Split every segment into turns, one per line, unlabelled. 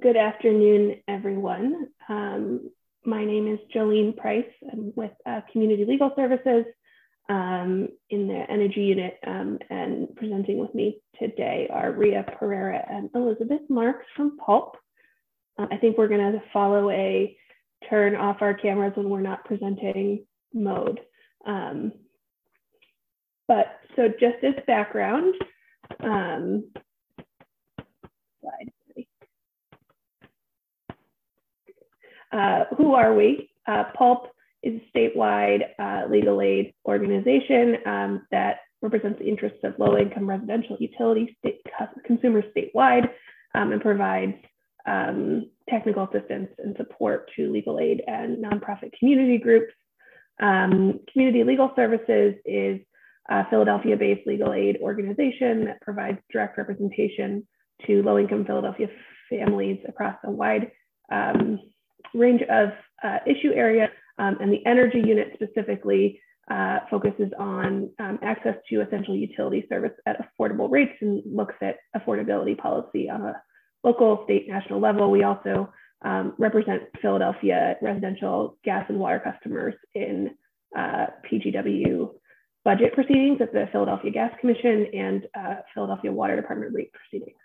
Good afternoon, everyone. Um, my name is Joline Price. I'm with uh, Community Legal Services um, in the Energy Unit, um, and presenting with me today are Ria Pereira and Elizabeth Marx from PULP. Uh, I think we're going to follow a turn off our cameras when we're not presenting mode. Um, but so just as background, um, slide. Uh, who are we? Uh, PULP is a statewide uh, legal aid organization um, that represents the interests of low-income residential utility state, consumers statewide um, and provides um, technical assistance and support to legal aid and nonprofit community groups. Um, community Legal Services is a Philadelphia-based legal aid organization that provides direct representation to low-income Philadelphia families across a wide um, range of uh, issue areas, um, and the energy unit specifically uh, focuses on um, access to essential utility service at affordable rates and looks at affordability policy on a local, state, national level. We also um, represent Philadelphia residential gas and water customers in uh, PGW budget proceedings at the Philadelphia Gas Commission and uh, Philadelphia Water Department rate proceedings.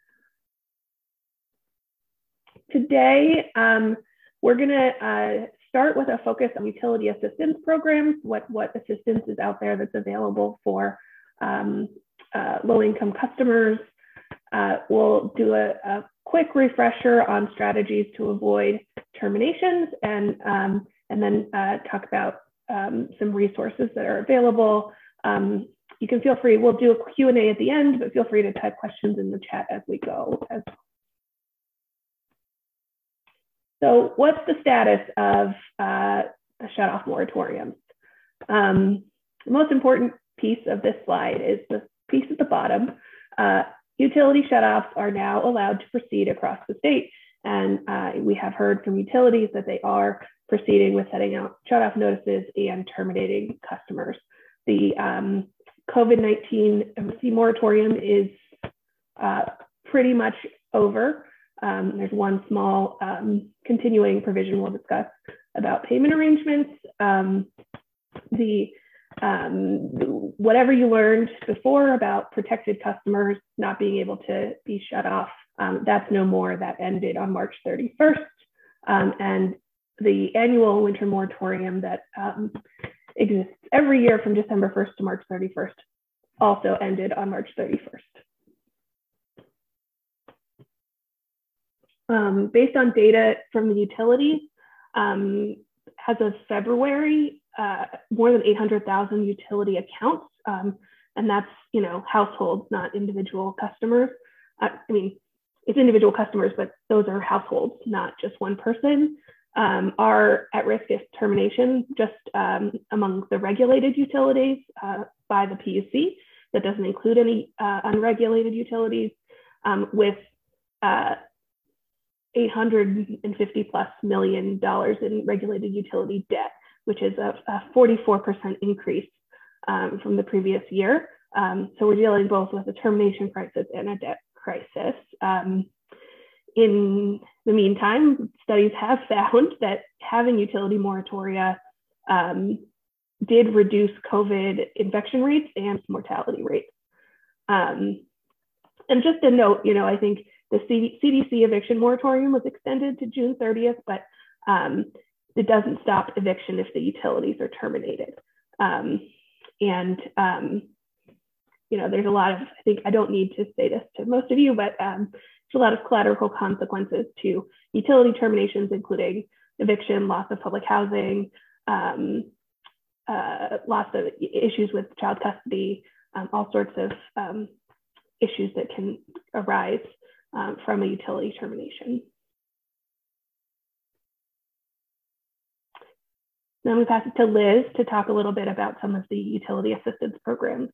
Today, um, we're going to uh, start with a focus on utility assistance programs, what, what assistance is out there that's available for um, uh, low-income customers. Uh, we'll do a, a, quick refresher on strategies to avoid terminations and, um, and then uh, talk about um, some resources that are available. Um, you can feel free, we'll do a Q&A at the end, but feel free to type questions in the chat as we go as so what's the status of uh, shut-off moratorium? Um, the most important piece of this slide is the piece at the bottom. Uh, utility shutoffs are now allowed to proceed across the state. And uh, we have heard from utilities that they are proceeding with setting out shutoff notices and terminating customers. The um, COVID-19 emergency moratorium is uh, pretty much over. Um, there's one small um, continuing provision we'll discuss about payment arrangements. Um, the um, whatever you learned before about protected customers not being able to be shut off, um, that's no more. That ended on March 31st. Um, and the annual winter moratorium that exists every year from December 1st to March 31st also ended on March 31st. Um, based on data from the utilities, um, as of February, uh, more than 800,000 utility accounts, um, and that's you know households, not individual customers. Uh, I mean, it's individual customers, but those are households, not just one person. Um, are at risk of termination just um, among the regulated utilities uh, by the PUC. That doesn't include any uh, unregulated utilities, um, with uh, 850 plus million dollars in regulated utility debt, which is a, a 44% increase um, from the previous year. Um, so we're dealing both with a termination crisis and a debt crisis. Um, in the meantime, studies have found that having utility moratoria um, did reduce COVID infection rates and mortality rates. Um, and just a note, you know, I think the CDC eviction moratorium was extended to June 30th, but um, it doesn't stop eviction if the utilities are terminated. Um, and, um, you know, there's a lot of, I think I don't need to say this to most of you, but um, there's a lot of collateral consequences to utility terminations, including eviction, loss of public housing, um, uh, lots of issues with child custody, um, all sorts of issues that can arise um, from a utility termination. Then we pass it to Liz to talk a little bit about some of the utility assistance programs.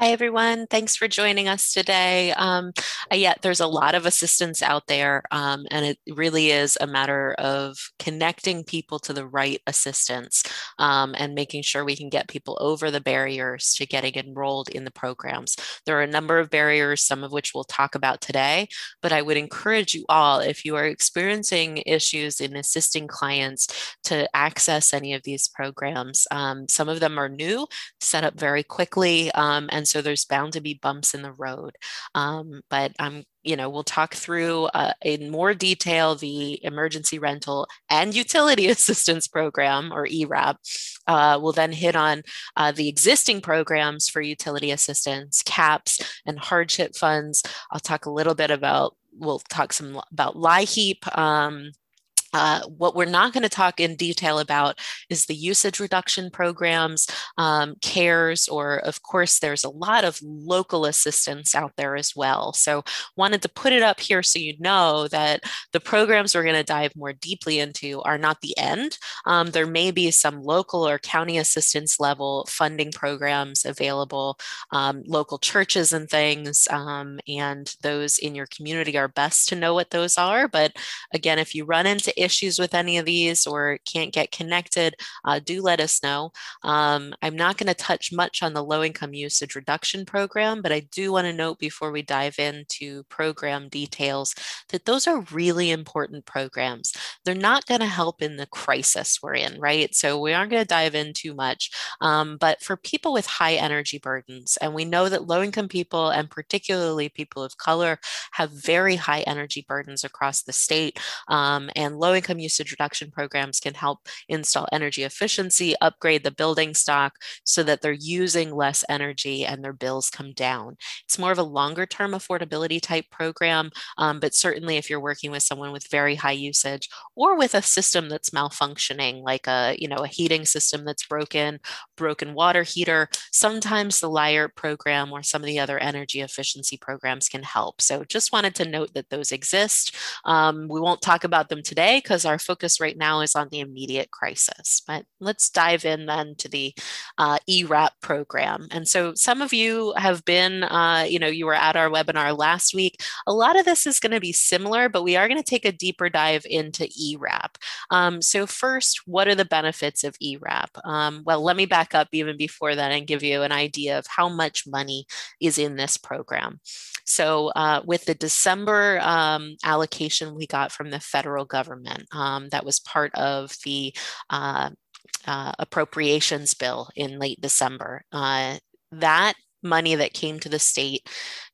Hi, everyone. Thanks for joining us today. Um, yeah, there's a lot of assistance out there, um, and it really is a matter of connecting people to the right assistance um, and making sure we can get people over the barriers to getting enrolled in the programs. There are a number of barriers, some of which we'll talk about today, but I would encourage you all, if you are experiencing issues in assisting clients to access any of these programs. Um, some of them are new, set up very quickly, um, so there's bound to be bumps in the road. Um, but I'm you know, we'll talk through uh, in more detail the emergency rental and utility assistance program or ERAP. Uh, we'll then hit on uh, the existing programs for utility assistance, CAPS, and hardship funds. I'll talk a little bit about, we'll talk some about LIHEAP. Um, uh, what we're not going to talk in detail about is the usage reduction programs, um, CARES, or of course, there's a lot of local assistance out there as well. So, wanted to put it up here so you know that the programs we're going to dive more deeply into are not the end. Um, there may be some local or county assistance level funding programs available, um, local churches and things, um, and those in your community are best to know what those are. But again, if you run into issues with any of these or can't get connected, uh, do let us know. Um, I'm not going to touch much on the low income usage reduction program, but I do want to note before we dive into program details that those are really important programs. They're not going to help in the crisis we're in, right? So we aren't going to dive in too much. Um, but for people with high energy burdens, and we know that low income people and particularly people of color have very high energy burdens across the state, um, and low low income usage reduction programs can help install energy efficiency, upgrade the building stock so that they're using less energy and their bills come down. It's more of a longer term affordability type program, um, but certainly if you're working with someone with very high usage or with a system that's malfunctioning, like a, you know, a heating system that's broken, broken water heater, sometimes the LIHEAP program or some of the other energy efficiency programs can help. So just wanted to note that those exist. Um, we won't talk about them today because our focus right now is on the immediate crisis. But let's dive in then to the uh, ERAP program. And so some of you have been, uh, you know, you were at our webinar last week. A lot of this is going to be similar, but we are going to take a deeper dive into ERAP. Um, so first, what are the benefits of ERAP? Um, well, let me back up even before that and give you an idea of how much money is in this program. So uh, with the December um, allocation we got from the federal government, um, that was part of the uh, uh, appropriations bill in late December. Uh, that money that came to the state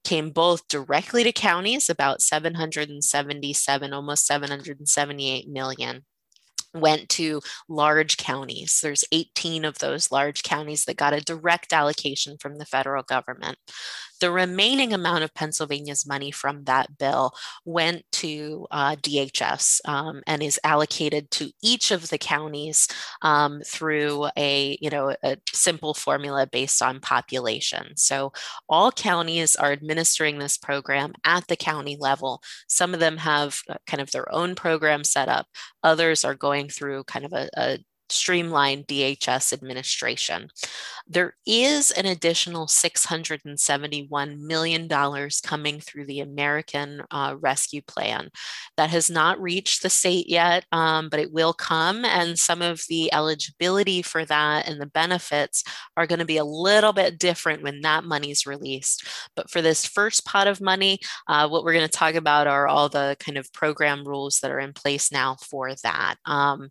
came both directly to counties, about 777, almost 778 million went to large counties. There's 18 of those large counties that got a direct allocation from the federal government. The remaining amount of Pennsylvania's money from that bill went to uh, DHS um, and is allocated to each of the counties um, through a you know a simple formula based on population. So all counties are administering this program at the county level. Some of them have uh, kind of their own program set up. Others are going through kind of a, a streamline DHS administration. There is an additional $671 million coming through the American uh, Rescue Plan that has not reached the state yet, um, but it will come. And some of the eligibility for that and the benefits are going to be a little bit different when that money is released. But for this first pot of money, uh, what we're going to talk about are all the kind of program rules that are in place now for that. Um,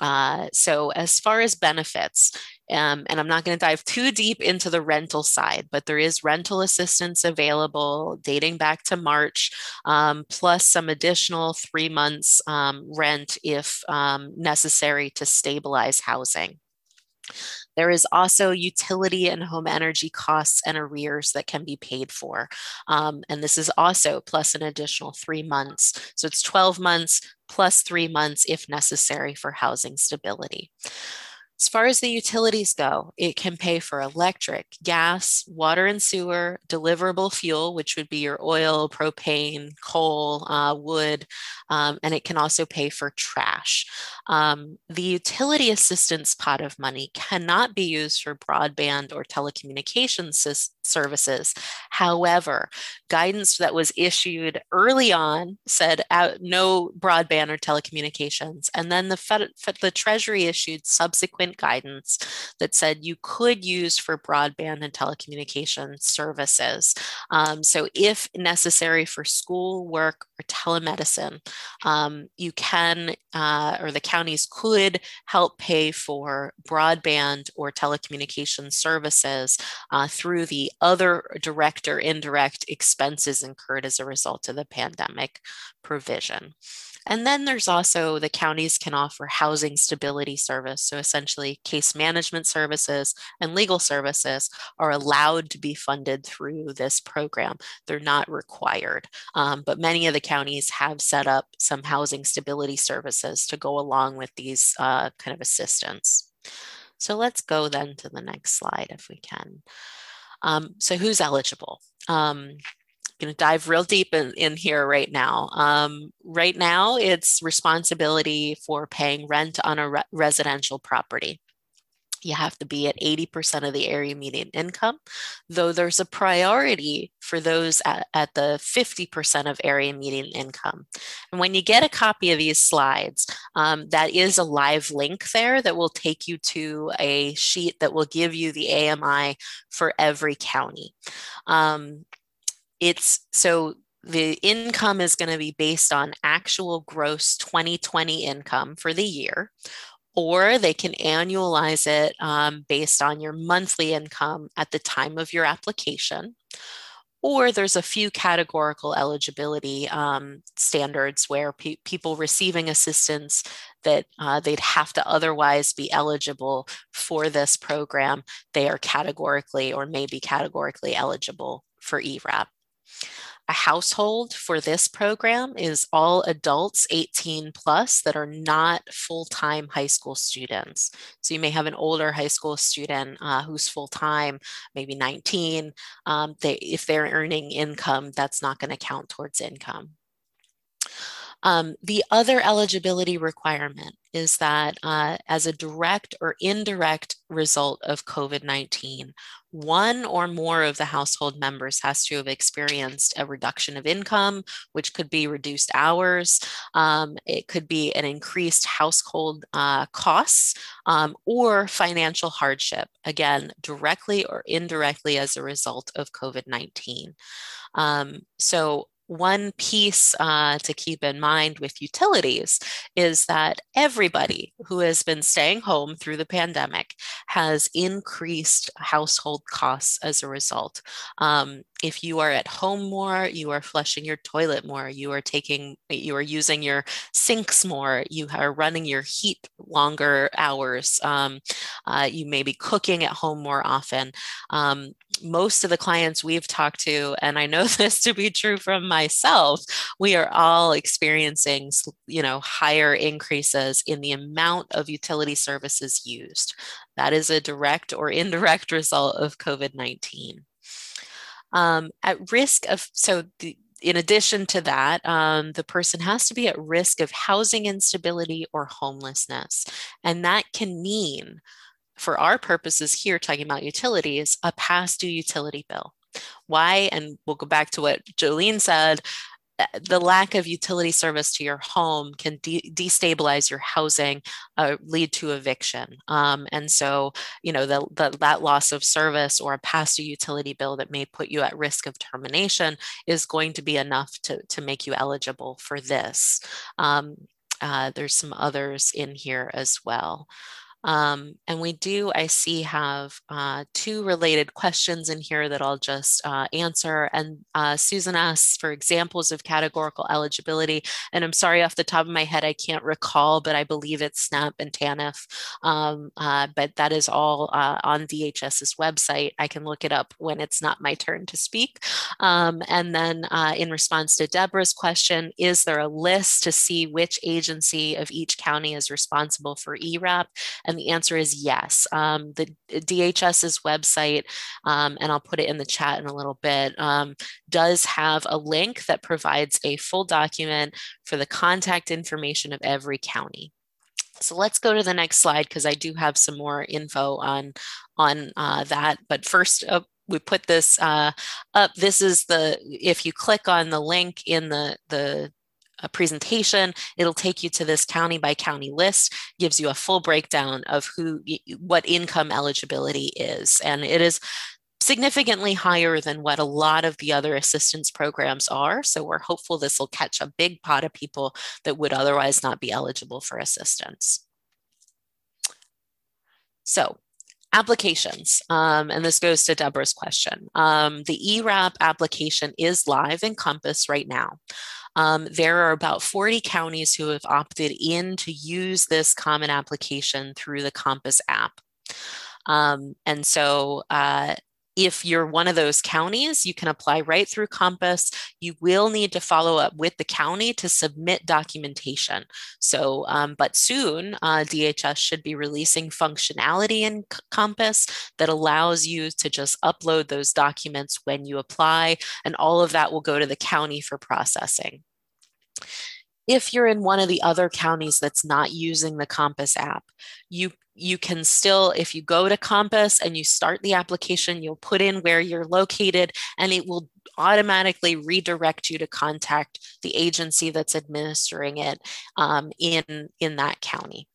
uh, so, as far as benefits, um, and I'm not going to dive too deep into the rental side, but there is rental assistance available dating back to March, um, plus some additional three months um, rent if um, necessary to stabilize housing. There is also utility and home energy costs and arrears that can be paid for. Um, and this is also plus an additional three months. So it's 12 months plus three months if necessary for housing stability. As far as the utilities go, it can pay for electric, gas, water and sewer, deliverable fuel, which would be your oil, propane, coal, uh, wood, um, and it can also pay for trash. Um, the utility assistance pot of money cannot be used for broadband or telecommunications services. However, guidance that was issued early on said uh, no broadband or telecommunications, and then the, Fed, the Treasury issued subsequent guidance that said you could use for broadband and telecommunication services. Um, so, if necessary for school, work, or telemedicine, um, you can, uh, or the counties could help pay for broadband or telecommunication services uh, through the other direct or indirect expenses incurred as a result of the pandemic provision. And then there's also the counties can offer housing stability service. So essentially, case management services and legal services are allowed to be funded through this program. They're not required, um, but many of the counties have set up some housing stability services to go along with these uh, kind of assistance. So let's go then to the next slide if we can. Um, so who's eligible? Um, going to dive real deep in, in here right now. Um, right now, it's responsibility for paying rent on a re- residential property. You have to be at 80% of the area median income, though there's a priority for those at, at the 50% of area median income. And when you get a copy of these slides, um, that is a live link there that will take you to a sheet that will give you the AMI for every county. Um, it's so the income is going to be based on actual gross 2020 income for the year, or they can annualize it um, based on your monthly income at the time of your application. Or there's a few categorical eligibility um, standards where pe- people receiving assistance that uh, they'd have to otherwise be eligible for this program, they are categorically or may be categorically eligible for ERAP. A household for this program is all adults 18 plus that are not full time high school students. So you may have an older high school student uh, who's full time, maybe 19. Um, they, if they're earning income, that's not going to count towards income. Um, the other eligibility requirement is that uh, as a direct or indirect result of COVID 19, one or more of the household members has to have experienced a reduction of income, which could be reduced hours, um, it could be an increased household uh, costs, um, or financial hardship, again, directly or indirectly as a result of COVID 19. Um, so, one piece uh, to keep in mind with utilities is that everybody who has been staying home through the pandemic has increased household costs as a result. Um, if you are at home more, you are flushing your toilet more, you are taking, you are using your sinks more, you are running your heat longer hours, um, uh, you may be cooking at home more often. Um, most of the clients we've talked to, and I know this to be true from myself, we are all experiencing, you know, higher increases in the amount of utility services used. That is a direct or indirect result of COVID 19 um, at risk of, so the, in addition to that, um, the person has to be at risk of housing instability or homelessness. And that can mean, for our purposes here, talking about utilities, a past due utility bill. Why? And we'll go back to what Joline said the lack of utility service to your home can de- destabilize your housing, uh, lead to eviction. Um, and so, you know, the, the, that loss of service or a past due utility bill that may put you at risk of termination is going to be enough to, to make you eligible for this. Um, uh, there's some others in here as well. Um, and we do, I see, have uh, two related questions in here that I'll just uh, answer. And uh, Susan asks for examples of categorical eligibility. And I'm sorry, off the top of my head, I can't recall, but I believe it's SNAP and TANF. Um, uh, but that is all uh, on DHS's website. I can look it up when it's not my turn to speak. Um, and then uh, in response to Deborah's question, is there a list to see which agency of each county is responsible for ERAP? And And the answer is yes. Um, the DHS's website, um, and I'll put it in the chat in a little bit, um, does have a link that provides a full document for the contact information of every county. So let's go to the next slide because I do have some more info on on uh, that. But first, uh, we put this uh, up. This is the if you click on the link in the the uh, presentation, it'll take you to this county by county list, gives you a full breakdown of who what income eligibility is, and it is significantly higher than what a lot of the other assistance programs are. So we're hopeful this will catch a big pot of people that would otherwise not be eligible for assistance. So applications, um, and this goes to Deborah's question. Um, the ERAP application is live in Compass right now. Um, there are about 40 counties who have opted in to use this common application through the Compass app. Um, and so uh, if you're one of those counties, you can apply right through Compass. You will need to follow up with the county to submit documentation. So, um, but soon, uh, DHS should be releasing functionality in Compass that allows you to just upload those documents when you apply, and all of that will go to the county for processing if you're in one of the other counties that's not using the Compass app, you you can still, if you go to Compass and you start the application, you'll put in where you're located and it will automatically redirect you to contact the agency that's administering it um, in, in that county.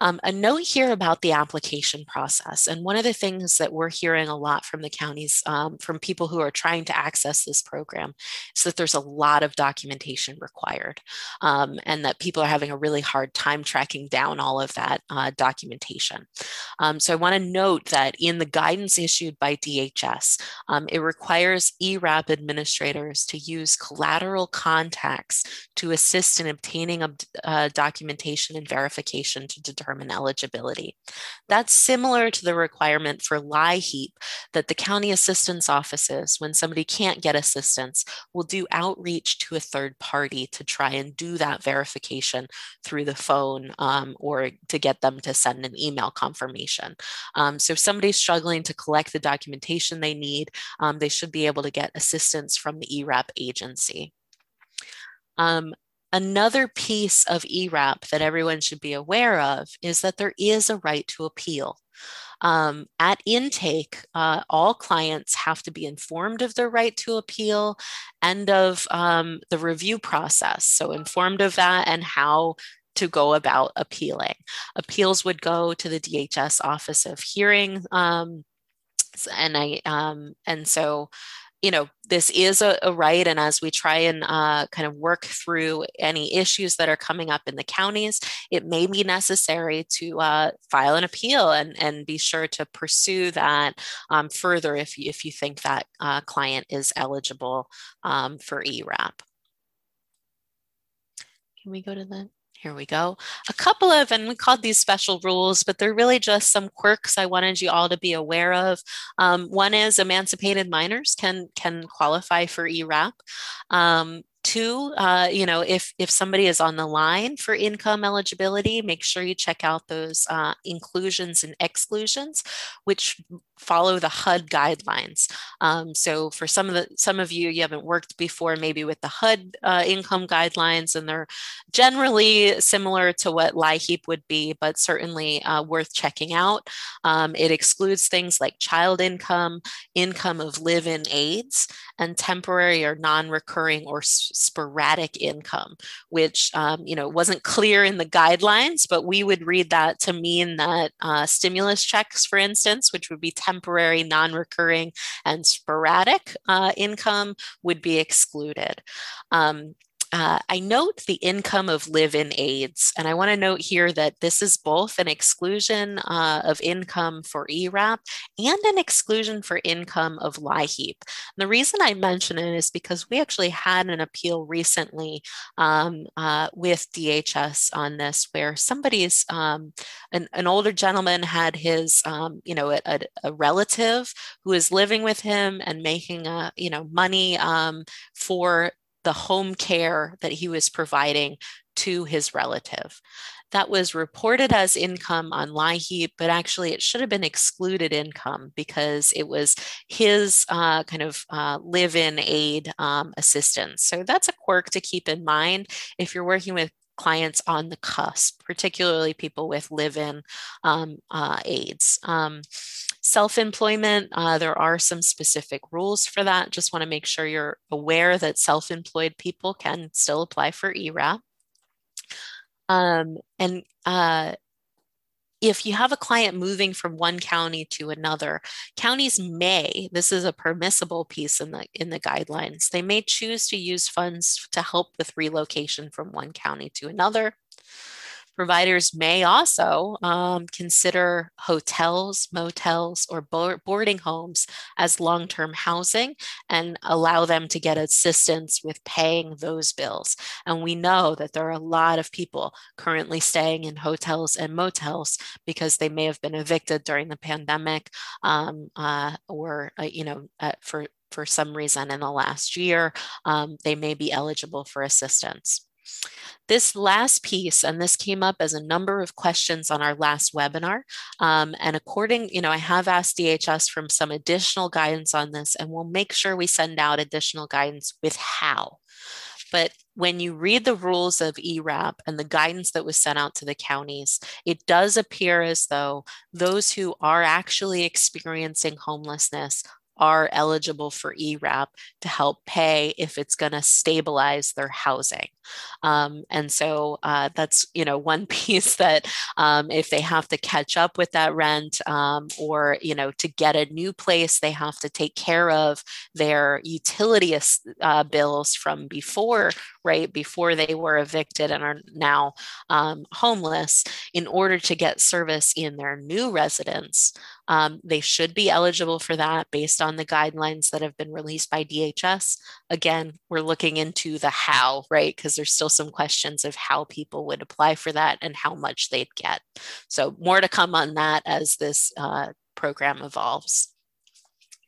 Um, a note here about the application process. And one of the things that we're hearing a lot from the counties, um, from people who are trying to access this program, is that there's a lot of documentation required um, and that people are having a really hard time tracking down all of that uh, documentation. Um, so I want to note that in the guidance issued by DHS, um, it requires ERAP administrators to use collateral contacts to assist in obtaining uh, documentation and verification to determine determine eligibility. That's similar to the requirement for LIHEAP that the county assistance offices, when somebody can't get assistance, will do outreach to a third party to try and do that verification through the phone um, or to get them to send an email confirmation. Um, so if somebody's struggling to collect the documentation they need, um, they should be able to get assistance from the ERAP agency. Um, Another piece of ERAP that everyone should be aware of is that there is a right to appeal. Um, at intake, uh, all clients have to be informed of their right to appeal and of um, the review process. So, informed of that and how to go about appealing. Appeals would go to the DHS Office of Hearing. Um, and I um, and so you know, this is a, a, right. And as we try and uh, kind of work through any issues that are coming up in the counties, it may be necessary to uh, file an appeal and, and be sure to pursue that um, further if you, if you think that uh, client is eligible um, for ERAP. Can we go to the here we go. A couple of, and we called these special rules, but they're really just some quirks I wanted you all to be aware of. Um, one is emancipated minors can can qualify for ERAP. Um, Two, uh, you know, if if somebody is on the line for income eligibility, make sure you check out those uh, inclusions and exclusions, which follow the HUD guidelines. Um, so for some of the some of you, you haven't worked before, maybe with the HUD uh, income guidelines, and they're generally similar to what LIHEAP would be, but certainly uh, worth checking out. Um, it excludes things like child income, income of live-in aides, and temporary or non-recurring or sporadic income, which um, you know wasn't clear in the guidelines, but we would read that to mean that uh, stimulus checks, for instance, which would be temporary, non-recurring, and sporadic uh, income, would be excluded. Um, uh, I note the income of live in aides, and I want to note here that this is both an exclusion uh, of income for ERAP and an exclusion for income of LIHEAP. And the reason I mention it is because we actually had an appeal recently um, uh, with DHS on this, where somebody's um, an, an, older gentleman had his, um, you know, a, a, relative who is living with him and making a, you know, money um, for the home care that he was providing to his relative. That was reported as income on LIHEAP, but actually it should have been excluded income because it was his uh, kind of uh, live in aide um, assistance. So that's a quirk to keep in mind if you're working with clients on the cusp, particularly people with live in um, uh, aides. Um, Self employment, uh, there are some specific rules for that. Just want to make sure you're aware that self employed people can still apply for ERAP. Um, and uh, if you have a client moving from one county to another, counties may, this is a permissible piece in the in the guidelines, they may choose to use funds to help with relocation from one county to another. Providers may also um, consider hotels, motels, or boarding homes as long term housing and allow them to get assistance with paying those bills. And we know that there are a lot of people currently staying in hotels and motels because they may have been evicted during the pandemic um, uh, or, uh, you know, uh, for for some reason in the last year, um, they may be eligible for assistance. This last piece, and this came up as a number of questions on our last webinar. Um, and according, you know, I have asked DHS from some additional guidance on this, and we'll make sure we send out additional guidance with how. But when you read the rules of ERAP and the guidance that was sent out to the counties, it does appear as though those who are actually experiencing homelessness are eligible for ERAP to help pay if it's going to stabilize their housing. Um, and so uh, that's you know one piece that um, if they have to catch up with that rent um, or you know to get a new place, they have to take care of their utility uh, bills from before, right before they were evicted and are now um, homeless in order to get service in their new residence. Um, they should be eligible for that based on the guidelines that have been released by DHS. Again, we're looking into the how, right? Because there's still some questions of how people would apply for that and how much they'd get. So, more to come on that as this uh, program evolves.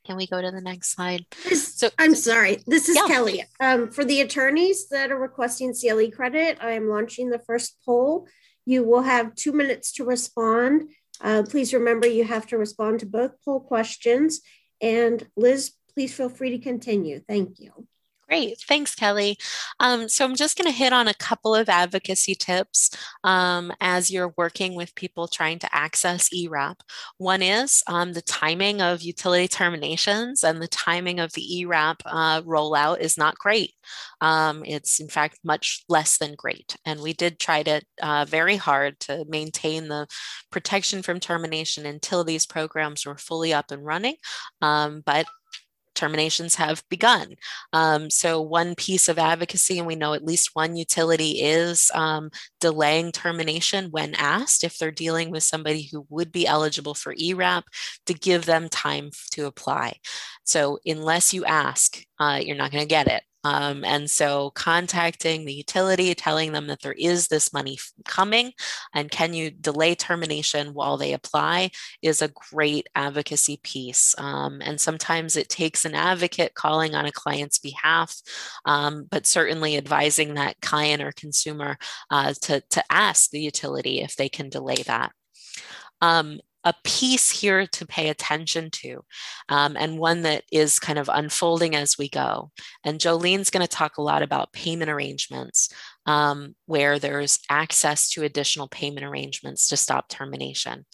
Can we go to the next slide?
so I'm sorry. This is yeah. Kelly. Um, for the attorneys that are requesting CLE credit, I am launching the first poll. You will have two minutes to respond. Uh, please remember you have to respond to both poll questions. And Liz, please feel free to continue. Thank you.
Great. Thanks, Kelly. Um, so I'm just going to hit on a couple of advocacy tips um, as you're working with people trying to access ERAP. One is um, the timing of utility terminations and the timing of the ERAP uh, rollout is not great. Um, it's, in fact, much less than great. And we did try to uh, very hard to maintain the protection from termination until these programs were fully up and running. Um, but terminations have begun. Um, so, one piece of advocacy, and we know at least one utility is um, delaying termination when asked if they're dealing with somebody who would be eligible for ERAP to give them time to apply. So, unless you ask, uh, you're not going to get it. Um, and so contacting the utility, telling them that there is this money coming and can you delay termination while they apply is a great advocacy piece. Um, and sometimes it takes an advocate calling on a client's behalf, um, but certainly advising that client or consumer uh, to, to ask the utility if they can delay that. Um, a piece here to pay attention to, um, and one that is kind of unfolding as we go. And Joline's going to talk a lot about payment arrangements, um, where there's access to additional payment arrangements to stop termination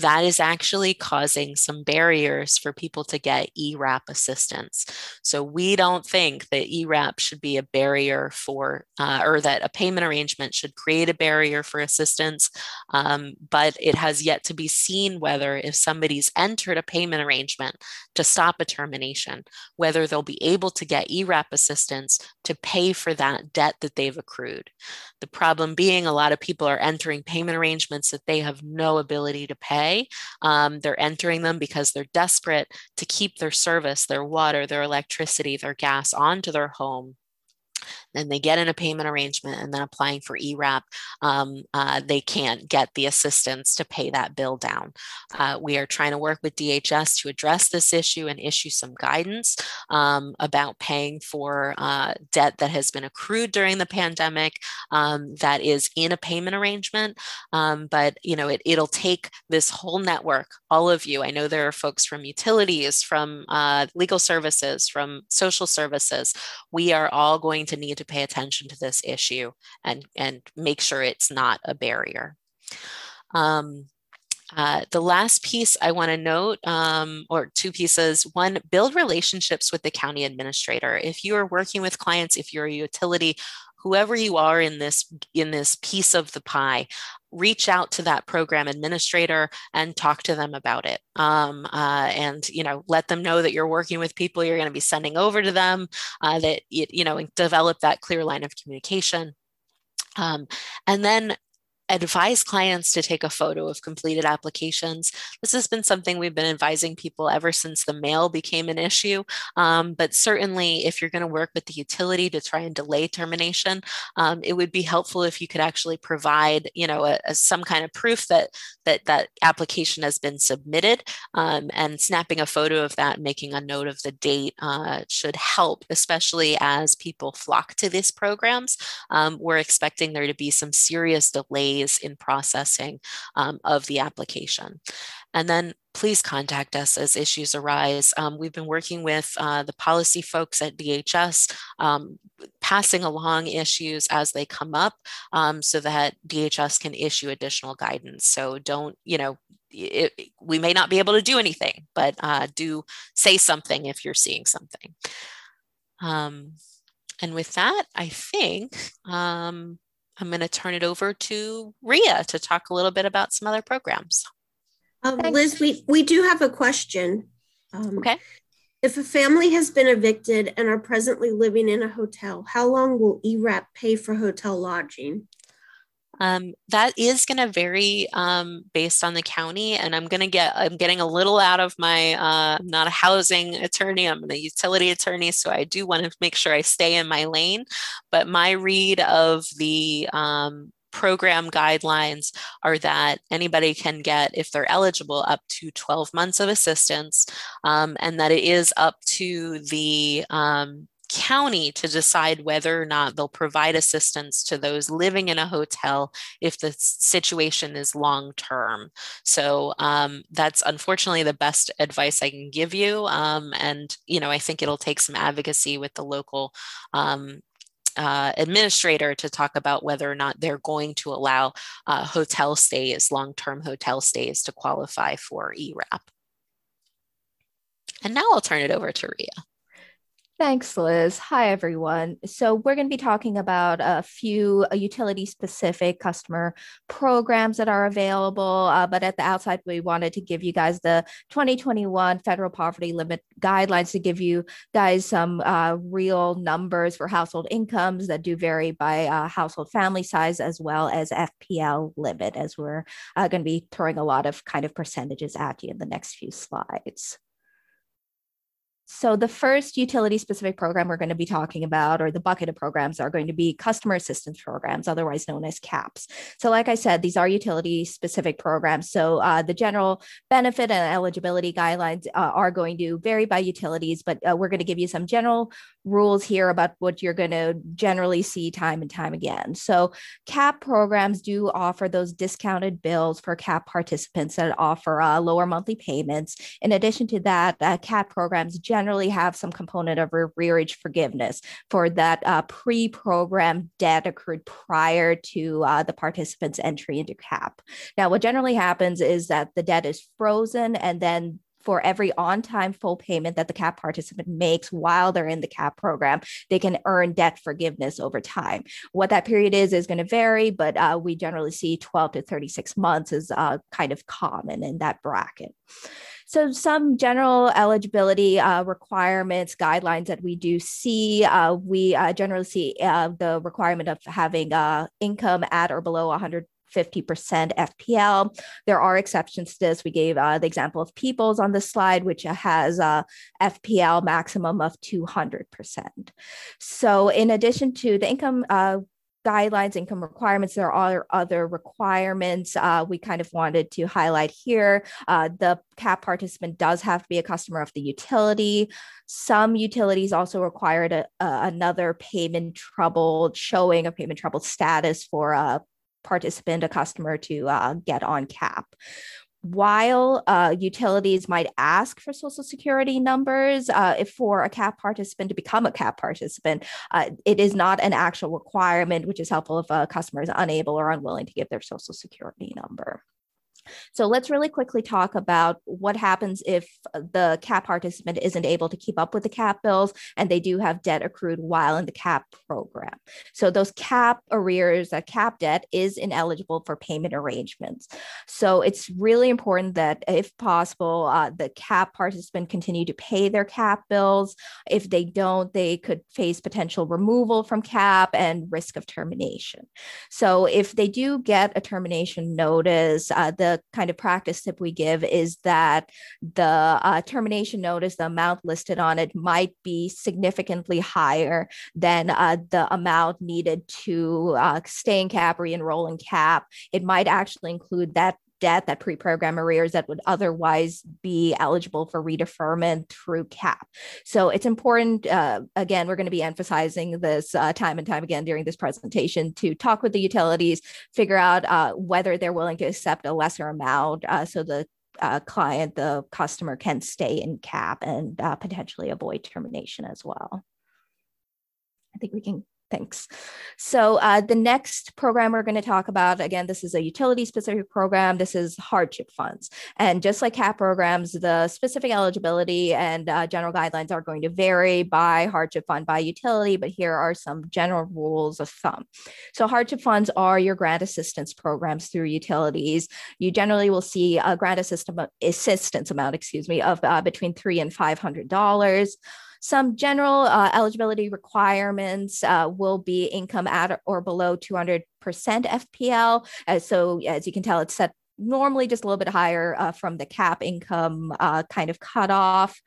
that is actually causing some barriers for people to get ERAP assistance. So we don't think that ERAP should be a barrier for, uh, or that a payment arrangement should create a barrier for assistance. Um, but it has yet to be seen whether if somebody's entered a payment arrangement to stop a termination, whether they'll be able to get ERAP assistance to pay for that debt that they've accrued. The problem being a lot of people are entering payment arrangements that they have no ability to pay. Um, they're entering them because they're desperate to keep their service, their water, their electricity, their gas onto their home and they get in a payment arrangement and then applying for ERAP, um, uh, they can't get the assistance to pay that bill down. Uh, we are trying to work with DHS to address this issue and issue some guidance um, about paying for uh, debt that has been accrued during the pandemic um, that is in a payment arrangement. Um, but you know, it, it'll take this whole network, all of you. I know there are folks from utilities, from uh, legal services, from social services. We are all going to need to pay attention to this issue and, and make sure it's not a barrier. Um, uh, the last piece I want to note, um, or two pieces one, build relationships with the county administrator. If you are working with clients, if you're a utility, whoever you are in this in this piece of the pie reach out to that program administrator and talk to them about it. Um, uh, and you know let them know that you're working with people you're going to be sending over to them uh, that you know develop that clear line of communication. Um, and then advise clients to take a photo of completed applications. This has been something we've been advising people ever since the mail became an issue. Um, but certainly, if you're going to work with the utility to try and delay termination, um, it would be helpful if you could actually provide, you know, a, a, some kind of proof that that that application has been submitted. Um, and snapping a photo of that, making a note of the date, uh, should help, especially as people flock to these programs. Um, we're expecting there to be some serious delays delays in processing um, of the application. And then please contact us as issues arise. Um, we've been working with uh, the policy folks at DHS, um, passing along issues as they come up um, so that DHS can issue additional guidance. So don't, you know, it, we may not be able to do anything, but uh, do say something if you're seeing something. Um, and with that, I think um, I'm going to turn it over to Ria to talk a little bit about some other programs.
Um, Liz, we, we do have a question.
Um, okay.
If a family has been evicted and are presently living in a hotel, how long will ERAP pay for hotel lodging?
Um, that is going to vary um, based on the county, and I'm going to get. I'm getting a little out of my. Uh, I'm not a housing attorney. I'm a utility attorney, so I do want to make sure I stay in my lane. But my read of the um, program guidelines are that anybody can get, if they're eligible, up to 12 months of assistance, um, and that it is up to the um, county to decide whether or not they'll provide assistance to those living in a hotel if the situation is long term. So um, that's unfortunately the best advice I can give you. Um, and, you know, I think it'll take some advocacy with the local um, uh, administrator to talk about whether or not they're going to allow uh, hotel stays, long term hotel stays, to qualify for ERAP. And now I'll turn it over to Ria.
Thanks, Liz. Hi, everyone. So, we're going to be talking about a few utility specific customer programs that are available. Uh, but at the outside, we wanted to give you guys the 2021 federal poverty limit guidelines to give you guys some uh, real numbers for household incomes that do vary by uh, household family size as well as FPL limit, as we're uh, going to be throwing a lot of kind of percentages at you in the next few slides. So, the first utility specific program we're going to be talking about, or the bucket of programs, are going to be customer assistance programs, otherwise known as CAPS. So, like I said, these are utility specific programs. So, uh, the general benefit and eligibility guidelines uh, are going to vary by utilities, but uh, we're going to give you some general rules here about what you're going to generally see time and time again. So, CAP programs do offer those discounted bills for CAP participants that offer uh, lower monthly payments. In addition to that, uh, CAP programs generally have some component of arrearage forgiveness for that uh, pre programmed debt accrued prior to uh, the participant's entry into CAP. Now, what generally happens is that the debt is frozen and then for every on time full payment that the CAP participant makes while they're in the CAP program, they can earn debt forgiveness over time. What that period is is going to vary, but uh, we generally see 12 to 36 months is uh, kind of common in that bracket. So, some general eligibility uh, requirements, guidelines that we do see, uh, we uh, generally see uh, the requirement of having uh, income at or below 100 50% FPL. There are exceptions to this. We gave uh, the example of Peoples on the slide, which has a FPL maximum of 200%. So, in addition to the income uh, guidelines, income requirements. There are other requirements uh, we kind of wanted to highlight here. Uh, the CAP participant does have to be a customer of the utility. Some utilities also required a, a, another payment trouble showing a payment trouble status for a participant, a customer to uh, get on CAP while uh, utilities might ask for social security numbers uh, if for a cap participant to become a cap participant uh, it is not an actual requirement which is helpful if a customer is unable or unwilling to give their social security number so let's really quickly talk about what happens if the CAP participant isn't able to keep up with the CAP bills and they do have debt accrued while in the CAP program. So those CAP arrears, that CAP debt is ineligible for payment arrangements. So it's really important that if possible, uh, the CAP participant continue to pay their CAP bills. If they don't, they could face potential removal from CAP and risk of termination. So if they do get a termination notice, uh, the kind of practice tip we give is that the uh, termination notice, the amount listed on it, might be significantly higher than uh, the amount needed to uh, stay in CAP, re enroll in CAP. It might actually include that debt, that pre-program arrears that would otherwise be eligible for redeferment through CAP. So it's important. Uh, again, we're going to be emphasizing this uh, time and time again during this presentation to talk with the utilities, figure out uh, whether they're willing to accept a lesser amount, uh, so the uh, client, the customer can stay in CAP and uh, potentially avoid termination as well. I think we can Thanks. So uh, the next program we're going to talk about, again, this is a utility specific program. This is hardship funds. And just like CAP programs, the specific eligibility and uh, general guidelines are going to vary by hardship fund, by utility, but here are some general rules of thumb. So hardship funds are your grant assistance programs through utilities. You generally will see a grant assistance amount, excuse me, of uh, between three and $500. Some general uh, eligibility requirements uh, will be income at or below 200% FPL. Uh, so as you can tell, it's set normally just a little bit higher uh, from the cap income uh, kind of cutoff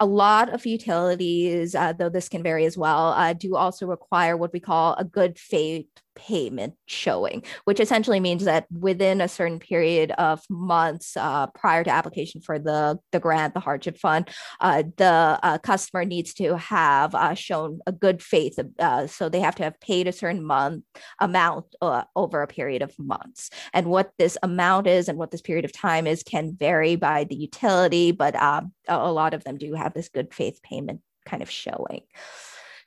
a lot of utilities, uh, though this can vary as well, uh, do also require what we call a good faith payment showing, which essentially means that within a certain period of months uh, prior to application for the, the grant, the hardship fund, uh, the uh, customer needs to have uh, shown a good faith. Uh, so they have to have paid a certain month amount uh, over a period of months. And what this amount is and what this period of time is can vary by the utility, but a lot of them do have this good faith payment kind of showing.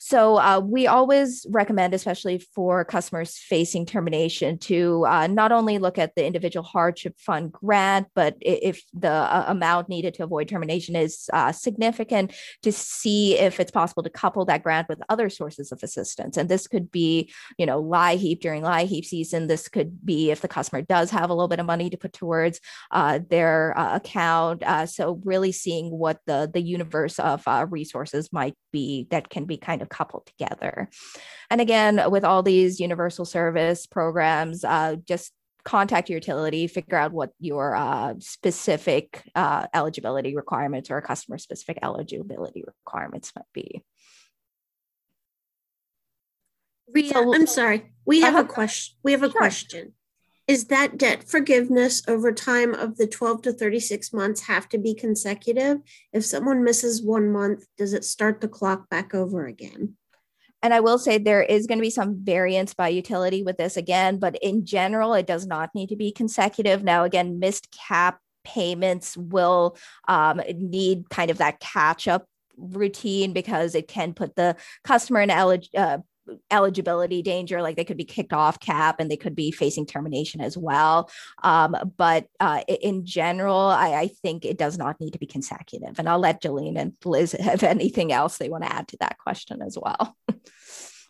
So uh, we always recommend, especially for customers facing termination, to uh, not only look at the individual hardship fund grant, but if the uh, amount needed to avoid termination is uh, significant, to see if it's possible to couple that grant with other sources of assistance. And this could be, you know, LIHEAP during LIHEAP season. This could be if the customer does have a little bit of money to put towards uh, their uh, account. so really seeing what the the universe of resources might be that can be kind of coupled together. And again, with all these universal service programs, uh, just contact your utility, figure out what your uh, specific uh, eligibility requirements or customer specific eligibility requirements might be.
Ria, so, I'm sorry. We have uh-huh. a question. We have a sure. question. Is that debt forgiveness over time of the 12 to 36 months have to be consecutive? If someone misses one month, does it start the clock back over again?
And I will say there is going to be some variance by utility with this again, but in general, it does not need to be consecutive. Now, again, missed cap payments will um, need kind of that catch up routine because it can put the customer in elig- uh, eligibility danger like they could be kicked off cap and they could be facing termination as well um, but uh, in general I, I, think it does not need to be consecutive and i'll let Joline and liz have anything else they want to add to that question as well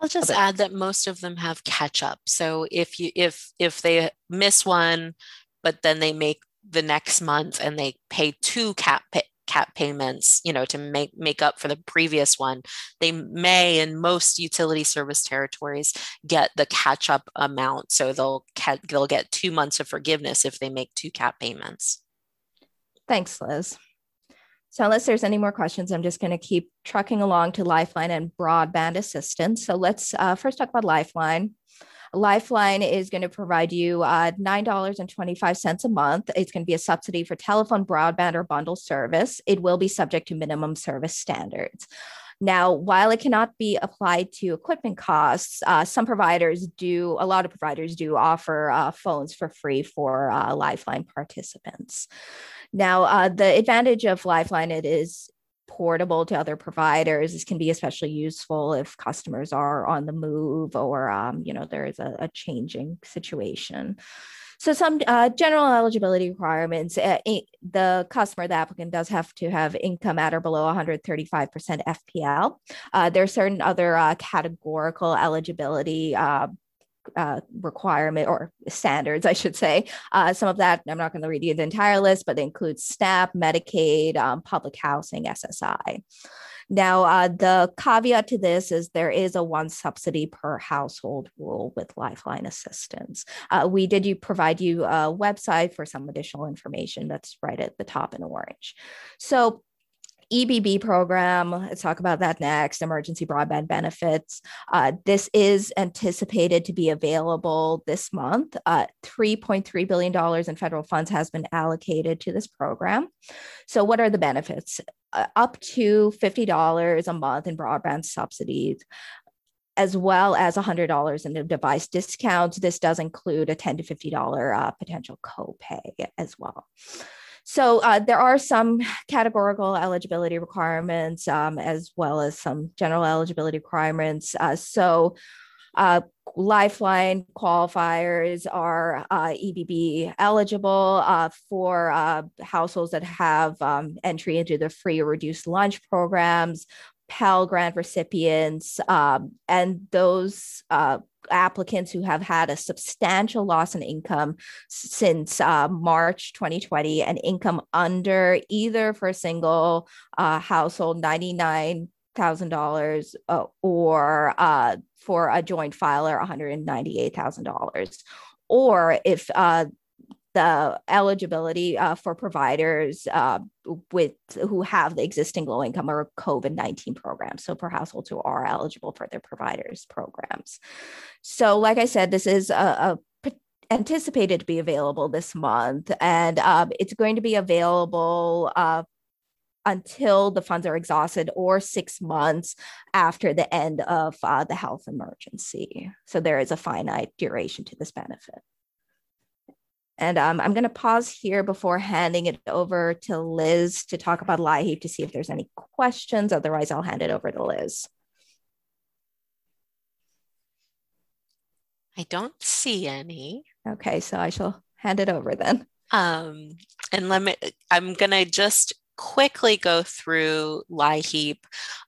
I'll just add that most of them have catch up. So if you if if they miss one, but then they make the next month and they pay two cap cap payments, you know, to make make up for the previous one, they may in most utility service territories get the catch up amount. So they'll they'll get two months of forgiveness if they make two cap payments.
Thanks, Liz. So unless there's any more questions, I'm just going to keep trucking along to Lifeline and broadband assistance. So let's uh, first talk about Lifeline. Lifeline is going to provide you uh, $9.25 a month. It's going to be a subsidy for telephone, broadband, or bundle service. It will be subject to minimum service standards. Now, while it cannot be applied to equipment costs, uh, some providers do, a lot of providers do offer uh, phones for free for uh, Lifeline participants. Now, uh, the advantage of Lifeline, it is portable to other providers. This can be especially useful if customers are on the move or, um, you know, there is a, a changing situation. So some uh, general eligibility requirements, uh, the customer, the applicant does have to have income at or below 135% FPL. Uh, there are certain other uh, categorical eligibility uh, requirement or standards, I should say. Uh, some of that, I'm not going to read you the entire list, but they include SNAP, Medicaid, um, public housing, SSI. Now, uh, the caveat to this is there is a one subsidy per household rule with Lifeline assistance. Uh, we did you provide you a website for some additional information that's right at the top in orange. So EBB program, let's talk about that next, emergency broadband benefits. Uh, this is anticipated to be available this month. Uh, $3.3 billion in federal funds has been allocated to this program. So, what are the benefits? Uh, up to $50 a month in broadband subsidies as well as $100 in device discounts. This does include a 10 to $50 uh, potential copay as well. So uh, there are some categorical eligibility requirements um, as well as some general eligibility requirements. Uh, so uh, Lifeline qualifiers are uh, EBB eligible uh, for uh, households that have um, entry into the free or reduced lunch programs, Pell Grant recipients, um, and those applicants who have had a substantial loss in income since uh, March 2020 and income under either for a single uh, household $99,000 uh, or uh, for a joint filer $198,000. Or if uh, the eligibility uh, for providers uh, with who have the existing low income or COVID 19 programs. So, for households who are eligible for their providers programs. So, like I said, this is a, a anticipated to be available this month, and um, it's going to be available. Uh, until the funds are exhausted or six months after the end of uh, the health emergency. So there is a finite duration to this benefit. And um, I'm going to pause here before handing it over to Liz to talk about LIHEAP to see if there's any questions. Otherwise, I'll hand it over to Liz.
I don't see any.
Okay, so I shall hand it over then.
Um, and let me, I'm going to just quickly go through LIHEAP.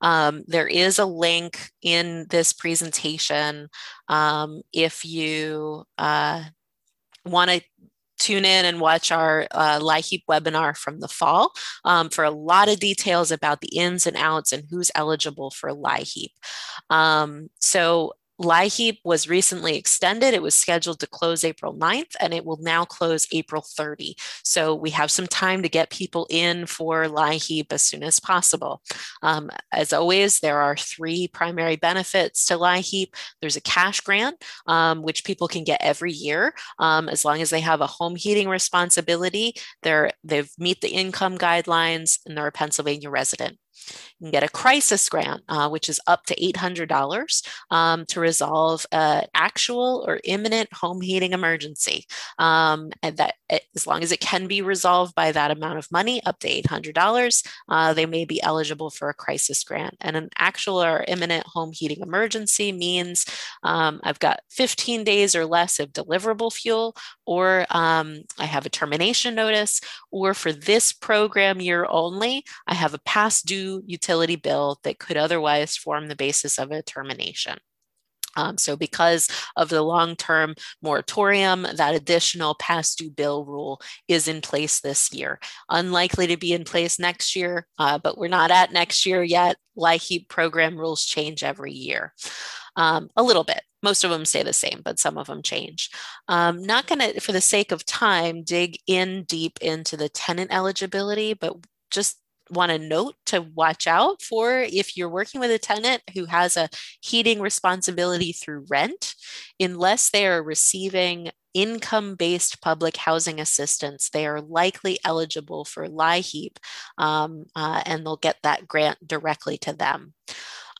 Um, there is a link in this presentation um, if you uh, want to tune in and watch our uh, LIHEAP webinar from the fall um, for a lot of details about the ins and outs and who's eligible for LIHEAP. Um, so LIHEAP was recently extended. It was scheduled to close April 9th and it will now close April 30. So we have some time to get people in for LIHEAP as soon as possible. Um, as always, there are three primary benefits to LIHEAP. There's a cash grant, um, which people can get every year um, as long as they have a home heating responsibility. They're, they've meet the income guidelines and they're a Pennsylvania resident. You can get a crisis grant, uh, which is up to $800 um, to resolve an actual or imminent home heating emergency. Um, and that as long as it can be resolved by that amount of money, up to $800, uh, they may be eligible for a crisis grant. And an actual or imminent home heating emergency means um, I've got 15 days or less of deliverable fuel, or um, I have a termination notice, or for this program year only, I have a past due utility bill that could otherwise form the basis of a termination. Um, so because of the long-term moratorium, that additional past due bill rule is in place this year. Unlikely to be in place next year, uh, but we're not at next year yet. LIHEAP program rules change every year. Um, a little bit. Most of them stay the same, but some of them change. Um, not going to, for the sake of time, dig in deep into the tenant eligibility, but just want to note to watch out for if you're working with a tenant who has a heating responsibility through rent, unless they are receiving income based public housing assistance, they are likely eligible for LIHEAP um, uh, and they'll get that grant directly to them.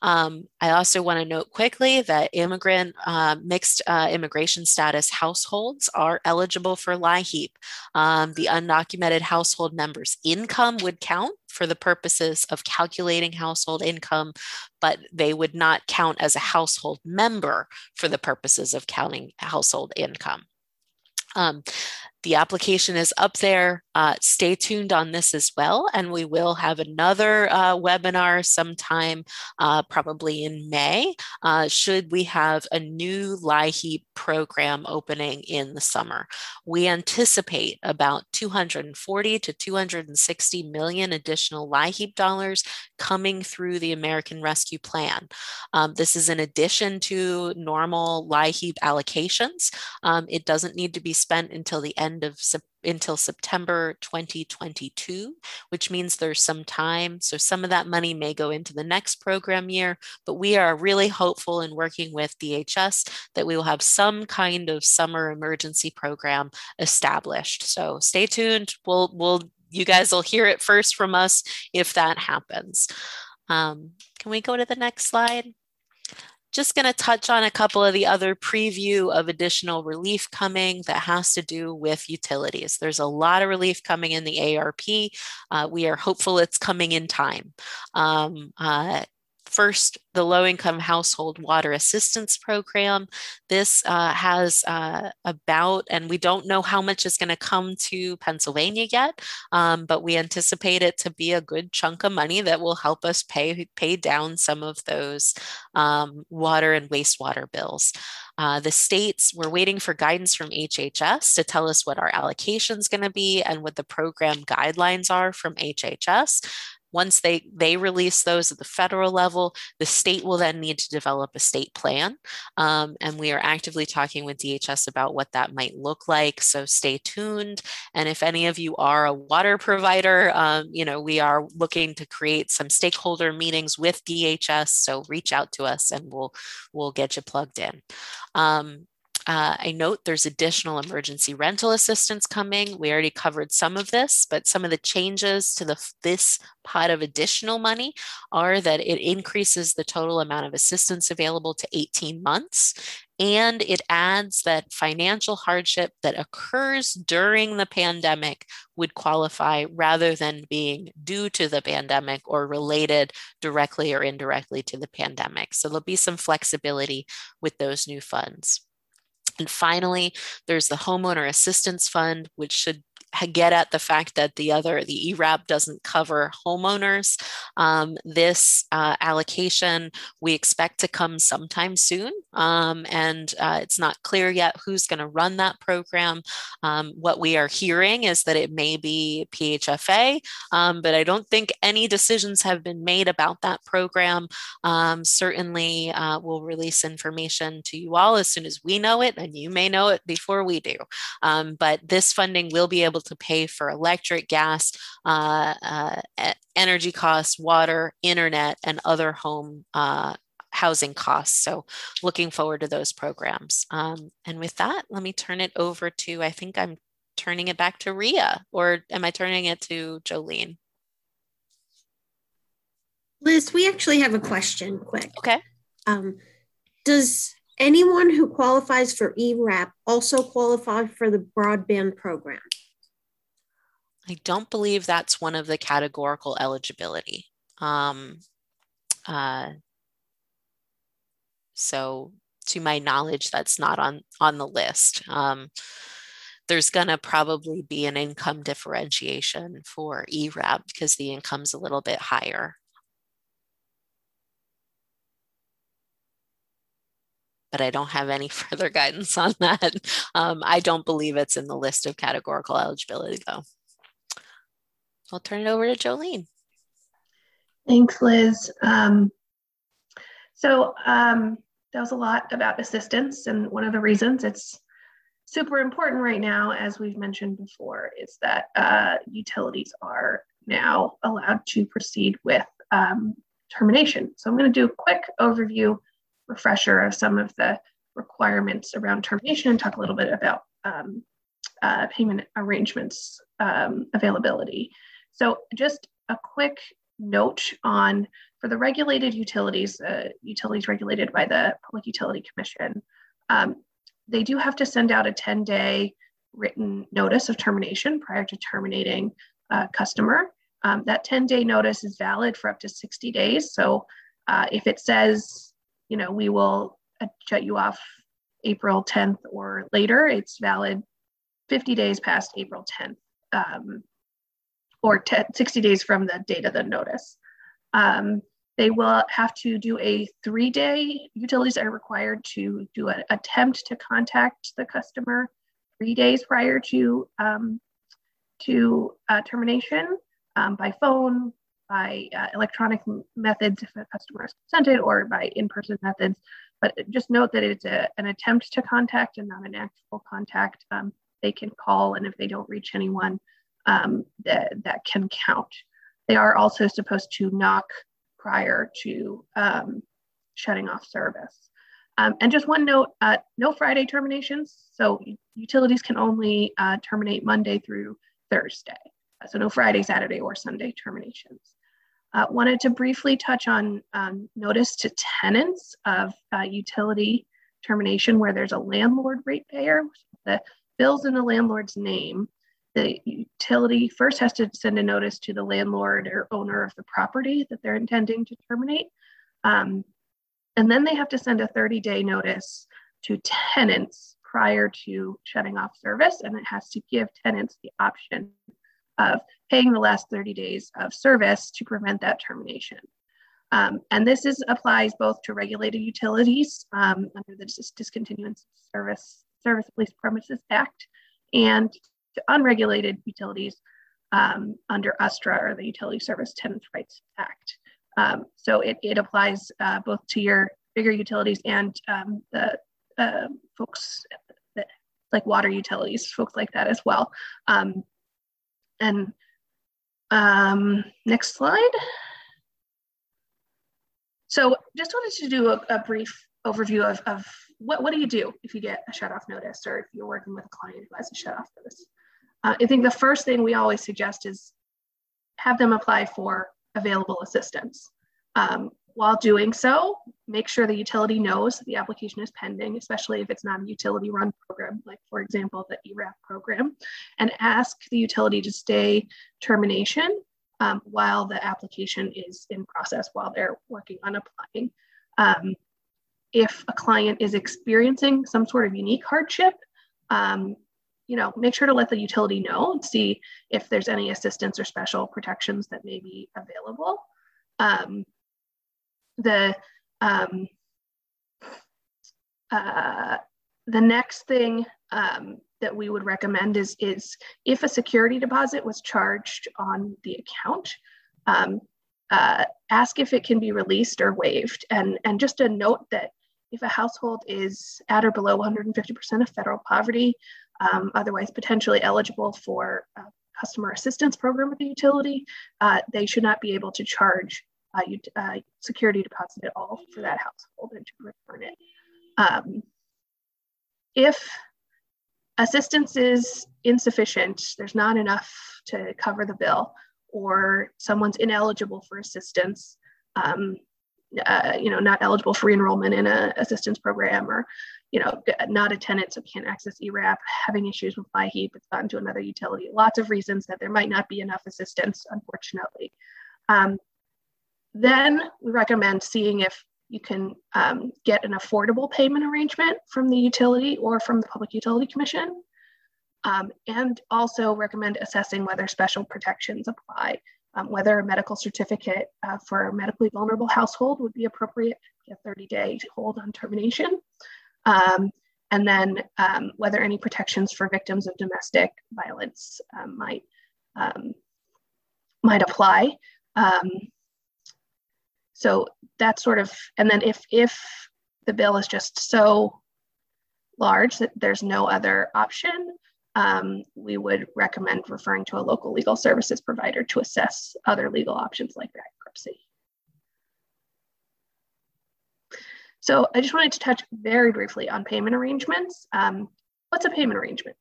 Um, I also want to note quickly that immigrant uh, mixed uh, immigration status households are eligible for LIHEAP. Um, the undocumented household member's income would count for the purposes of calculating household income, but they would not count as a household member for the purposes of counting household income. Um, the application is up there. Uh, stay tuned on this as well. And we will have another uh, webinar sometime, uh, probably in May, uh, should we have a new LIHEAP program opening in the summer. We anticipate about 240 to 260 million additional LIHEAP dollars coming through the American Rescue Plan. Um, this is in addition to normal LIHEAP allocations. Um, it doesn't need to be spent until the end of until September 2022, which means there's some time. So some of that money may go into the next program year, but we are really hopeful in working with DHS that we will have some kind of summer emergency program established. So stay tuned. We'll, we'll, you guys will hear it first from us if that happens. Um, can we go to the next slide? Just going to touch on a couple of the other preview of additional relief coming that has to do with utilities. There's a lot of relief coming in the ARP. Uh, we are hopeful it's coming in time. Um, uh, First, the low income household water assistance program. This uh, has uh, about, and we don't know how much is going to come to Pennsylvania yet, um, but we anticipate it to be a good chunk of money that will help us pay, pay down some of those um, water and wastewater bills. Uh, the states, we're waiting for guidance from HHS to tell us what our allocation is going to be and what the program guidelines are from HHS. Once they, they release those at the federal level, the state will then need to develop a state plan. Um, and we are actively talking with DHS about what that might look like. So stay tuned. And if any of you are a water provider, um, you know, we are looking to create some stakeholder meetings with DHS. So reach out to us and we'll, we'll get you plugged in. Um, uh, I note there's additional emergency rental assistance coming. We already covered some of this, but some of the changes to the this pot of additional money are that it increases the total amount of assistance available to 18 months. And it adds that financial hardship that occurs during the pandemic would qualify rather than being due to the pandemic or related directly or indirectly to the pandemic. So there'll be some flexibility with those new funds. And finally, there's the Homeowner Assistance Fund, which should get at the fact that the other, the ERAP doesn't cover homeowners. Um, this uh, allocation we expect to come sometime soon, um, and uh, it's not clear yet who's going to run that program. Um, what we are hearing is that it may be PHFA, um, but I don't think any decisions have been made about that program. Um, certainly, uh, we'll release information to you all as soon as we know it, and you may know it before we do. Um, but this funding will be able to pay for electric, gas, uh, uh, energy costs, water, internet, and other home uh, housing costs. So looking forward to those programs. Um, and with that, let me turn it over to, I think I'm turning it back to Ria, or am I turning it to Joline?
Liz, we actually have a question quick.
Okay.
Um, does anyone who qualifies for ERAP also qualify for the broadband program?
I don't believe that's one of the categorical eligibility. Um, uh, so to my knowledge, that's not on, on the list. Um, there's going to probably be an income differentiation for ERAP because the income's a little bit higher. but I don't have any further guidance on that. Um, I don't believe it's in the list of categorical eligibility, though. I'll turn it over to Joline.
Thanks, Liz. Um, so um, that was a lot about assistance, and one of the reasons it's super important right now, as we've mentioned before, is that uh, utilities are now allowed to proceed with um, termination. So I'm going to do a quick overview, refresher of some of the requirements around termination and talk a little bit about um, uh, payment arrangements um, availability. So just a quick note on for the regulated utilities, uh, utilities regulated by the Public Utility Commission, um, they do have to send out a 10 day written notice of termination prior to terminating a customer. Um, that 10 day notice is valid for up to 60 days. So uh, if it says, you know, we will uh, shut you off April 10th or later, it's valid 50 days past April 10th um, or 10, 60 days from the date of the notice. Um, they will have to do a three day, utilities are required to do an attempt to contact the customer three days prior to, um, to uh, termination um, by phone, by uh, electronic methods if a customer has consented, or by in person methods. But just note that it's a, an attempt to contact and not an actual contact. Um, they can call, and if they don't reach anyone, um, that, that can count. They are also supposed to knock prior to um, shutting off service. Um, and just one note, uh, no Friday terminations. So utilities can only uh, terminate Monday through Thursday. So no Friday, Saturday, or Sunday terminations. Uh, wanted to briefly touch on um, notice to tenants of uh, utility termination where there's a landlord ratepayer. The bill's in the landlord's name the utility first has to send a notice to the landlord or owner of the property that they're intending to terminate. Um, and then they have to send a 30 day notice to tenants prior to shutting off service. And it has to give tenants the option of paying the last 30 days of service to prevent that termination. Um, and this is applies both to regulated utilities um, under the Dis- Discontinuance Service Service Lease Premises Act and to unregulated utilities um, under USTRA or the Utility Service Tenants Rights Act. Um, so it, it applies uh, both to your bigger utilities and um, the uh, folks that, like water utilities, folks like that as well. Um, and um, next slide. So just wanted to do a, a brief overview of, of what, what do you do if you get a shut off notice or if you're working with a client who has a shut off notice. Uh, I think the first thing we always suggest is have them apply for available assistance. Um, while doing so, make sure the utility knows the application is pending, especially if it's not a utility run program, like for example, the ERAP program, and ask the utility to stay termination um, while the application is in process, while they're working on applying. Um, if a client is experiencing some sort of unique hardship, um, you know, make sure to let the utility know and see if there's any assistance or special protections that may be available. Um, the um, uh, the next thing um, that we would recommend is is if a security deposit was charged on the account, um, uh, ask if it can be released or waived. And and just a note that if a household is at or below 150% of federal poverty, um, otherwise potentially eligible for a customer assistance program with the utility, uh, they should not be able to charge uh, uh, security deposit at all for that household and to return it. Um, if assistance is insufficient, there's not enough to cover the bill, or someone's ineligible for assistance, um, uh, you know, not eligible for enrollment in an assistance program or, you know, not a tenant, so can't access ERAP, having issues with LIHEAP, it's gone to another utility. Lots of reasons that there might not be enough assistance, unfortunately. Um, then we recommend seeing if you can um, get an affordable payment arrangement from the utility or from the Public Utility Commission. Um, and also recommend assessing whether special protections apply um, whether a medical certificate uh, for a medically vulnerable household would be appropriate, a 30 day hold on termination. Um, and then um, whether any protections for victims of domestic violence um, might um, might apply. Um, so that's sort of, and then if if the bill is just so large that there's no other option, um, we would recommend referring to a local legal services provider to assess other legal options like bankruptcy. So I just wanted to touch very briefly on payment arrangements. Um, what's a payment arrangement?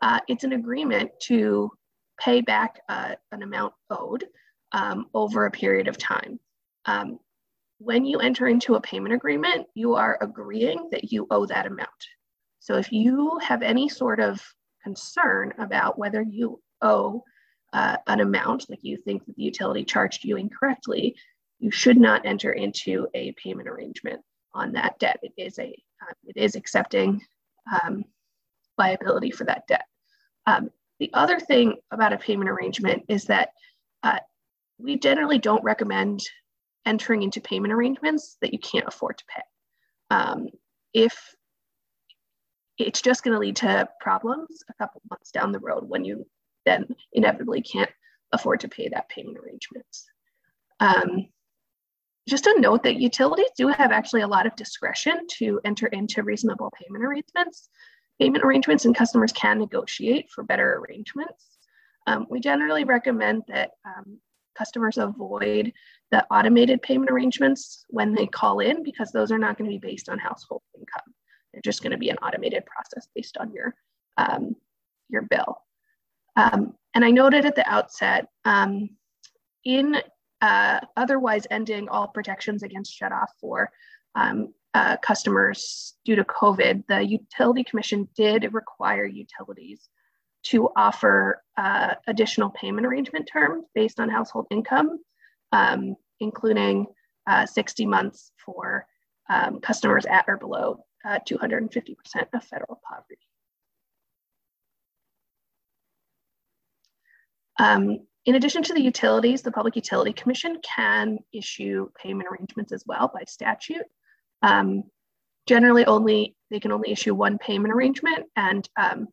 Uh, it's an agreement to pay back uh, an amount owed um, over a period of time. Um, when you enter into a payment agreement, you are agreeing that you owe that amount. So if you have any sort of concern about whether you owe uh, an amount, like you think that the utility charged you incorrectly, you should not enter into a payment arrangement on that debt. It is a uh, it is accepting um, liability for that debt. Um, the other thing about a payment arrangement is that uh, we generally don't recommend entering into payment arrangements that you can't afford to pay. Um, if it's just going to lead to problems a couple months down the road when you then inevitably can't afford to pay that payment arrangements. Um, just a note that utilities do have actually a lot of discretion to enter into reasonable payment arrangements. Payment arrangements and customers can negotiate for better arrangements. Um, we generally recommend that um, customers avoid the automated payment arrangements when they call in because those are not going to be based on household income. They're just going to be an automated process based on your, um, your bill. Um, and I noted at the outset, um, in uh, otherwise ending all protections against shutoff for um, uh, customers due to COVID, the Utility Commission did require utilities to offer uh, additional payment arrangement terms based on household income, um, including uh, 60 months for um, customers at or below 250% uh, of federal poverty. In addition to the utilities, the Public Utility Commission can issue payment arrangements as well by statute. Um, generally only, they can only issue one payment arrangement and um,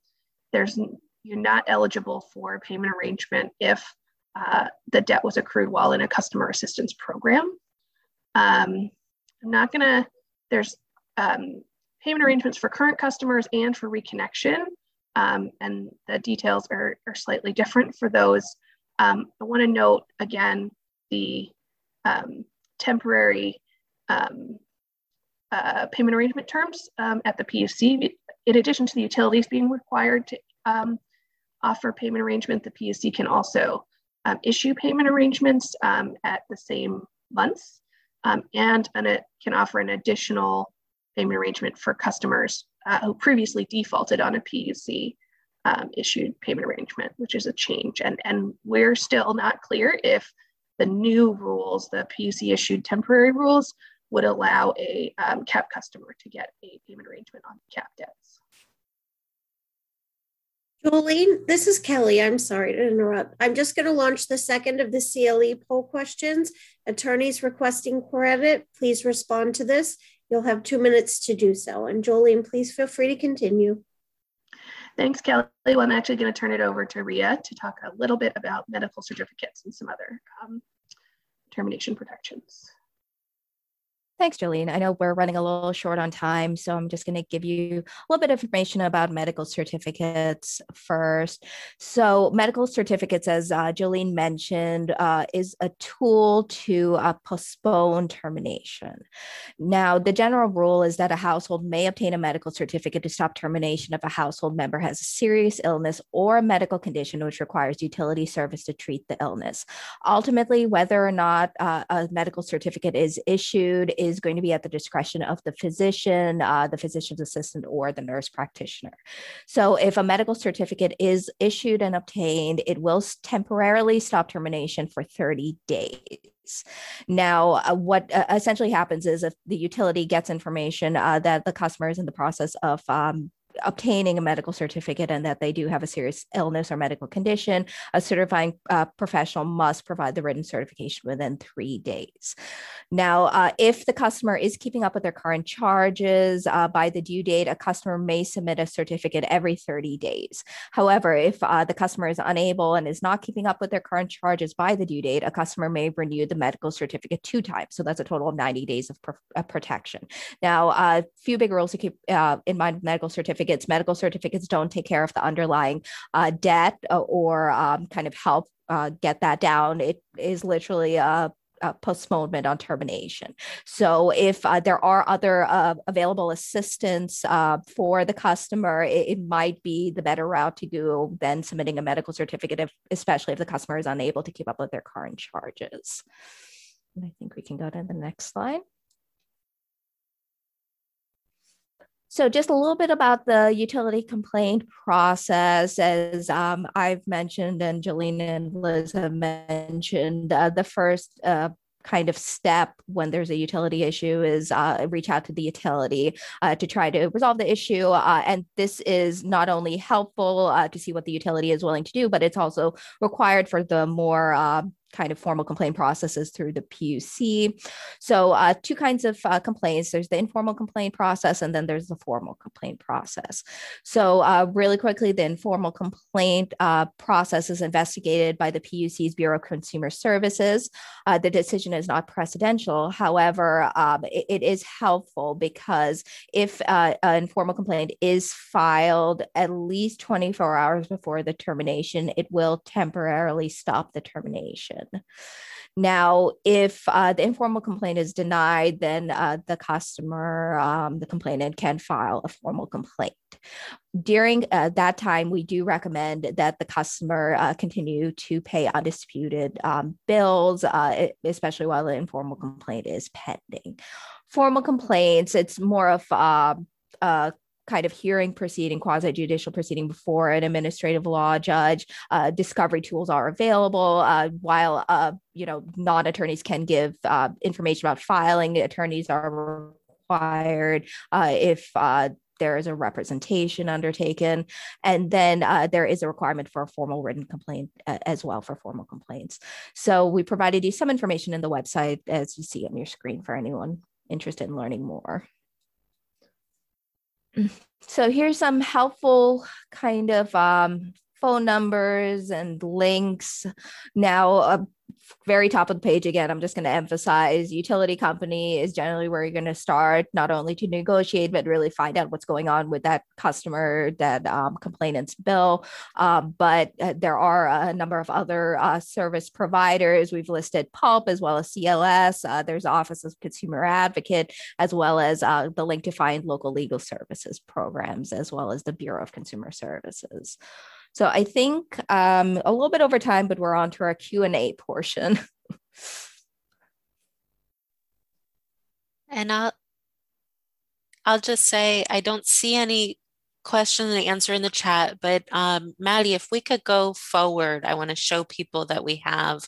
there's, you're not eligible for a payment arrangement if uh, the debt was accrued while in a customer assistance program. Um, I'm not gonna, there's um, payment arrangements for current customers and for reconnection. Um, and the details are, are slightly different for those um, I want to note again the um, temporary um, uh, payment arrangement terms um, at the PUC. In addition to the utilities being required to um, offer payment arrangement, the PUC can also um, issue payment arrangements at the same months and, and it can offer an additional payment arrangement for customers uh, who previously defaulted on a PUC um, issued payment arrangement, which is a change. And, and we're still not clear if the new rules, the PUC issued temporary rules, would allow a um, CAP customer to get a payment arrangement on CAP debts.
Joline, this is Kelly. I'm sorry to interrupt. I'm just going to launch the second of the CLE poll questions. Attorneys requesting credit, please respond to this. You'll have two minutes to do so. And Joline, please feel free to continue.
Thanks, Kelly. Well, I'm actually going to turn it over to Ria to talk a little bit about medical certificates and some other um, termination protections.
Thanks, Joline. I know we're running a little short on time, so I'm just going to give you a little bit of information about medical certificates first. So, medical certificates, as uh, Joline mentioned, uh, is a tool to uh, postpone termination. Now, the general rule is that a household may obtain a medical certificate to stop termination if a household member has a serious illness or a medical condition which requires utility service to treat the illness. Ultimately, whether or not uh, a medical certificate is issued is is going to be at the discretion of the physician, uh, the physician's assistant, or the nurse practitioner. So, if a medical certificate is issued and obtained, it will temporarily stop termination for 30 days. Now, uh, what uh, essentially happens is if the utility gets information uh, that the customer is in the process of um, obtaining a medical certificate and that they do have a serious illness or medical condition, a certifying uh, professional must provide the written certification within three days. Now, uh, if the customer is keeping up with their current charges uh, by the due date, a customer may submit a certificate every 30 days. However, if uh, the customer is unable and is not keeping up with their current charges by the due date, a customer may renew the medical certificate two times. So that's a total of 90 days of, pr- protection. Now, a uh, few big rules to keep uh, in mind medical certificates. Medical certificates don't take care of the underlying uh, debt or um, kind of help uh, get that down. It is literally a uh, postponement on termination. So if uh, there are other uh, available assistance uh, for the customer, it, it, might be the better route to go than submitting a medical certificate, if, especially if the customer is unable to keep up with their current charges. And I think we can go to the next slide. So, just a little bit about the utility complaint process. As um, I've mentioned, and Joline and Liz have mentioned, uh, the first uh, kind of step when there's a utility issue is uh, reach out to the utility uh, to try to resolve the issue. Uh, and this is not only helpful uh, to see what the utility is willing to do, but it's also required for the more uh, kind of formal complaint processes through the PUC. So, uh, two kinds of uh, complaints there's the informal complaint process, and then there's the formal complaint process. So, uh, really quickly, the informal complaint uh, process is investigated by the PUC's Bureau of Consumer Services. Uh, the decision is not precedential. However, um, it, it is helpful because if uh, an informal complaint is filed at least 24 hours before the termination, it will temporarily stop the termination. Now, if uh, the informal complaint is denied, then uh, the customer, um, the complainant, can file a formal complaint. During uh, that time, we do recommend that the customer uh, continue to pay undisputed um, bills, uh, especially while the informal complaint is pending. Formal complaints, it's more of um, uh, kind of hearing proceeding, quasi judicial proceeding before an administrative law judge. Uh, discovery tools are available. Uh, while uh, you know non attorneys can give uh, information about filing, attorneys are required uh, if there is a representation undertaken. And then uh, there is a requirement for a formal written complaint uh, as well for formal complaints. So we provided you some information in the website as you see on your screen for anyone interested in learning more. So here's some helpful kind of um, phone numbers and links. Now, uh, very top of the page again, I'm just going to emphasize utility company is generally where you're going to start, not only to negotiate, but really find out what's going on with that customer, that um, complainant's bill. Um, but uh, there are a number of other uh, service providers. We've listed PULP as well as CLS. Uh, there's Office of Consumer Advocate, as well as uh, the link to find local legal services programs, as well as the Bureau of Consumer Services. So I think um, a little bit over time, but we're on to our Q&A portion.
and I'll, I'll just say, I don't see any question and answer in the chat, but um, Maddie, if we could go forward, I want to show people that we have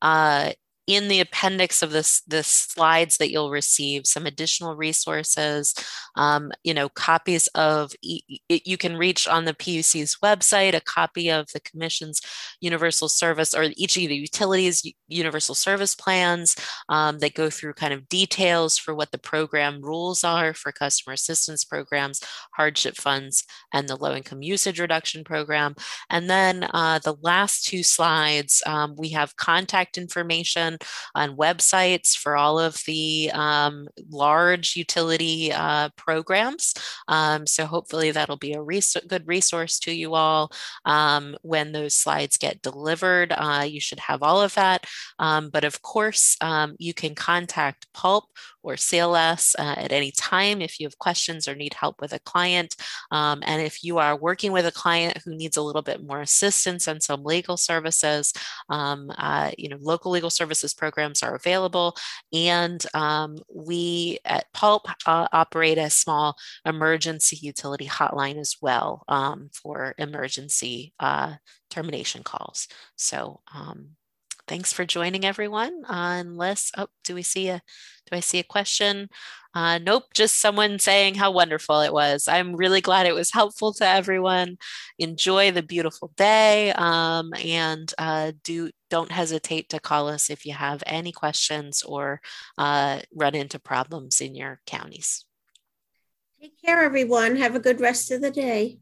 uh, in the appendix of this this slides that you'll receive some additional resources um, you know copies of you can reach on the puc's website a copy of the commission's universal service or each of the utilities universal service plans um, that go through kind of details for what the program rules are for customer assistance programs hardship funds and the low income usage reduction program. And then uh, the last two slides um, we have contact information on websites for all of the um, large utility uh, programs. Um, so hopefully that'll be a res- good resource to you all um, when those slides get delivered. Uh, you should have all of that. Um, but of course, um, you can contact PULP or CLS uh, at any time if you have questions or need help with a client. Um, and if you are working with a client who needs a little bit more assistance and some legal services, um, uh, you know, local legal services programs are available. And um, we at PULP uh, operate a small emergency utility hotline as well um, for emergency uh, termination calls. So um, thanks for joining everyone. Unless, oh, do we see a, do I see a question? Uh, nope, just someone saying how wonderful it was. I'm really glad it was helpful to everyone. Enjoy the beautiful day, um, and uh, do don't hesitate to call us if you have any questions or uh, run into problems in your counties.
Take care, everyone. Have a good rest of the day.